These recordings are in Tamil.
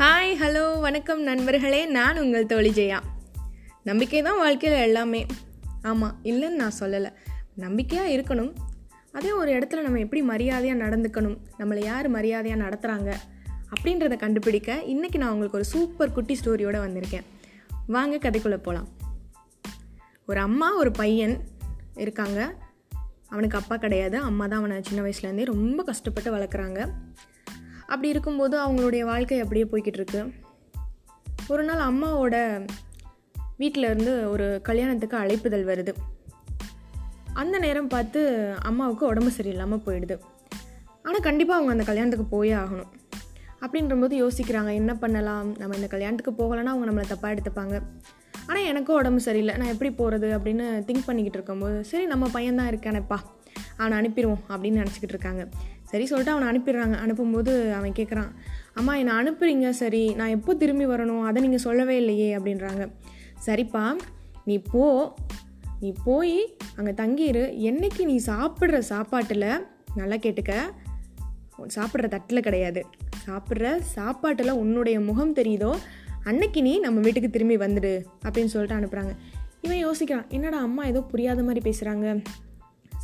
ஹாய் ஹலோ வணக்கம் நண்பர்களே. நான் உங்கள் தோழி ஜெயா. நம்பிக்கை தான் வாழ்க்கையில் எல்லாமே. ஆமாம் இல்லைன்னு நான் சொல்லலை. நம்பிக்கையாக இருக்கணும். அதே ஒரு இடத்துல நம்ம எப்படி மரியாதையாக நடந்துக்கணும்? நம்மளை யார் மரியாதையாக நடத்துகிறாங்க அப்படின்றத கண்டுபிடிக்க இன்றைக்கி நான் உங்களுக்கு ஒரு சூப்பர் குட்டி ஸ்டோரியோடு வந்திருக்கேன். வாங்க கதைக்குள்ளே போகலாம் ஒரு அம்மா ஒரு பையன் இருக்காங்க. அவனுக்கு அப்பா கிடையாது. அம்மா தான் அவனை சின்ன வயசுலேருந்தே ரொம்ப கஷ்டப்பட்டு வளர்க்குறாங்க. அப்படி இருக்கும்போது அவங்களுடைய வாழ்க்கை அப்படியே போய்கிட்டு இருக்கு ஒரு நாள் அம்மாவோட வீட்டில் இருந்து ஒரு கல்யாணத்துக்கு அழைப்புதல் வருது. அந்த நேரம் பார்த்து அம்மாவுக்கு உடம்பு சரியில்லாமல் போயிடுது. ஆனால் கண்டிப்பாக அவங்க அந்த கல்யாணத்துக்கு போயே ஆகணும். அப்படின்றபோது யோசிக்கிறாங்க என்ன பண்ணலாம்? நம்ம இந்த கல்யாணத்துக்கு போகலைன்னா அவங்க நம்மளை தப்பாக எடுத்துப்பாங்க. ஆனால் எனக்கும் உடம்பு சரியில்லை நான் எப்படி போகிறது அப்படின்னு திங்க் பண்ணிக்கிட்டு இருக்கும்போது சரி நம்ம பையன் தான் இருக்கானேப்பா அவனை அனுப்பிடுவோம் அப்படின்னு நினச்சிக்கிட்டு இருக்காங்க சரி சொல்லிட்டு அவனை அனுப்பிடுறாங்க. அனுப்பும்போது அவன் கேட்குறான் அம்மா என்னை அனுப்புறீங்க? சரி நான் எப்போ திரும்பி வரணும்? அதை நீங்கள் சொல்லவே இல்லையே அப்படின்றாங்க. சரிப்பா நீ போ. நீ போய் அங்கே தங்கிடு என்னைக்கு நீ சாப்பிட்ற சாப்பாட்டில் நல்லா கேட்டுக்க சாப்பிட்ற தட்டில் கிடையாது. சாப்பிட்ற சாப்பாட்டில் உன்னுடைய முகம் தெரியுதோ அன்னைக்கு நீ நம்ம வீட்டுக்கு திரும்பி வந்துடு அப்படின்னு சொல்லிட்டு அனுப்புகிறாங்க இவன் யோசிக்கிறான் என்னடா அம்மா ஏதோ புரியாத மாதிரி பேசுகிறாங்க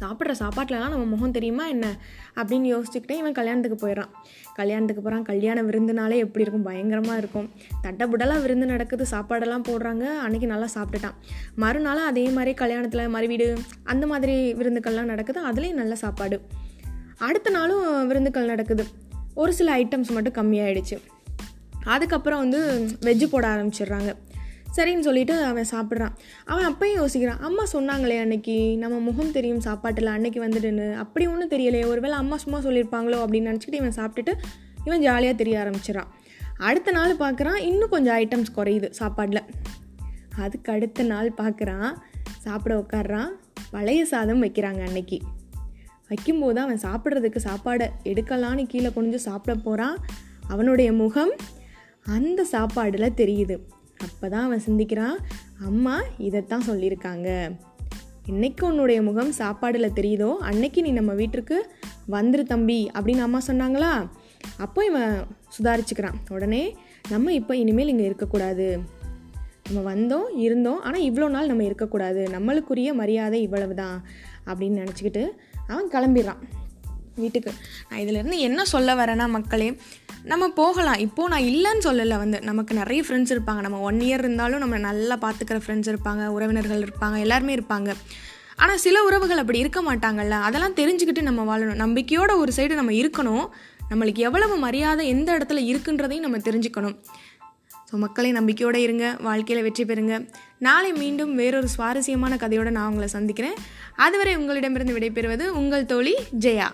சாப்பிட்ற சாப்பாட்டிலலாம் நம்ம முகம் தெரியுமா என்ன? அப்படின்னு யோசிச்சுக்கிட்டே இவன் கல்யாணத்துக்கு போயிடறான். கல்யாணத்துக்கு போகிறான் கல்யாண விருந்துனாலே எப்படி இருக்கும்? பயங்கரமாக இருக்கும். தட்டபுடலாக விருந்து நடக்குது. சாப்பாடெல்லாம் போடுறாங்க. அன்றைக்கி நல்லா சாப்பிட்டுட்டான். மறுநாள் அதே மாதிரி கல்யாணத்தில் மறுவீடு அந்த மாதிரி விருந்துக்கள்லாம் நடக்குது. அதுலேயும் நல்ல சாப்பாடு. அடுத்த நாளும் விருந்துக்கள் நடக்குது. ஒரு சில ஐட்டம்ஸ் மட்டும் கம்மியாயிடுச்சு. அதுக்கப்புறம் வந்து வெஜ்ஜு போட ஆரம்பிச்சிடுறாங்க. சரின்னு சொல்லிட்டு அவன் சாப்பிட்றான். அவன் அப்பயும் யோசிக்கிறான் அம்மா சொன்னாங்களே அன்னைக்கு நம்ம முகம் தெரியும் சாப்பாட்டில் அன்னைக்கு வந்துட்டுன்னு அப்படி ஒன்றும் தெரியலையே ஒருவேளை அம்மா சும்மா சொல்லியிருப்பாங்களோ? அப்படின்னு நினச்சிக்கிட்டு இவன் சாப்பிட்டுட்டு இவன் ஜாலியாக தெரிய ஆரம்பிச்சிடான் அடுத்த நாள் பார்க்குறான் இன்னும் கொஞ்சம் ஐட்டம்ஸ் குறையுது சாப்பாட்டில். அதுக்கு அடுத்த நாள் பார்க்குறான் சாப்பிட உட்காடுறான் பழைய சாதம் வைக்கிறாங்க அன்னைக்கு. வைக்கும்போது அவன் சாப்பிட்றதுக்கு சாப்பாடை எடுக்கலான்னு கீழே கொஞ்சம் சாப்பிட போகிறான் அவனுடைய முகம் அந்த சாப்பாடில் தெரியுது. அப்போ தான் அவன் சிந்திக்கிறான் அம்மா இதைத்தான் சொல்லியிருக்காங்க. என்னைக்கு உன்னுடைய முகம் சாப்பாடில் தெரியுதோ? அன்னைக்கு நீ நம்ம வீட்டிற்கு வந்துரு தம்பி அப்படின்னு அம்மா சொன்னாங்களா? அப்போ இவன் சுதாரிச்சுக்கிறான் உடனே நம்ம இப்போ இனிமேல் இங்கே இருக்கக்கூடாது. நம்ம வந்தோம் இருந்தோம் ஆனால் இவ்வளோ நாள் நம்ம இருக்கக்கூடாது. நம்மளுக்குரிய மரியாதை இவ்வளவு தான் அப்படின்னு நினச்சிக்கிட்டு அவன் கிளம்பிடுறான் வீட்டுக்கு. நான் இதிலேருந்து என்ன சொல்ல வரேன்னா மக்களே நம்ம போகலாம். இப்போது நான் இல்லைன்னு சொல்லலை வந்து. நமக்கு நிறைய ஃப்ரெண்ட்ஸ் இருப்பாங்க. நம்ம ஒன் இயர் இருந்தாலும் நம்ம நல்லா பார்த்துக்கிற ஃப்ரெண்ட்ஸ் இருப்பாங்க. உறவினர்கள் இருப்பாங்க. எல்லாருமே இருப்பாங்க. ஆனால் சில உறவுகள் அப்படி இருக்க மாட்டாங்கல்ல. அதெல்லாம் தெரிஞ்சுக்கிட்டு நம்ம வாழணும். நம்பிக்கையோட ஒரு சைடு நம்ம இருக்கணும். நம்மளுக்கு எவ்வளவு மரியாதை எந்த இடத்துல இருக்குன்றதையும் நம்ம தெரிஞ்சுக்கணும். ஸோ மக்களை நம்பிக்கையோடு இருங்க. வாழ்க்கையில் வெற்றி பெறுங்க. நாளை மீண்டும் வேறொரு சுவாரஸ்யமான கதையோடு நான் உங்களை சந்திக்கிறேன். அதுவரை உங்களிடமிருந்து விடைபெறுவது உங்கள் தோழி ஜெயா.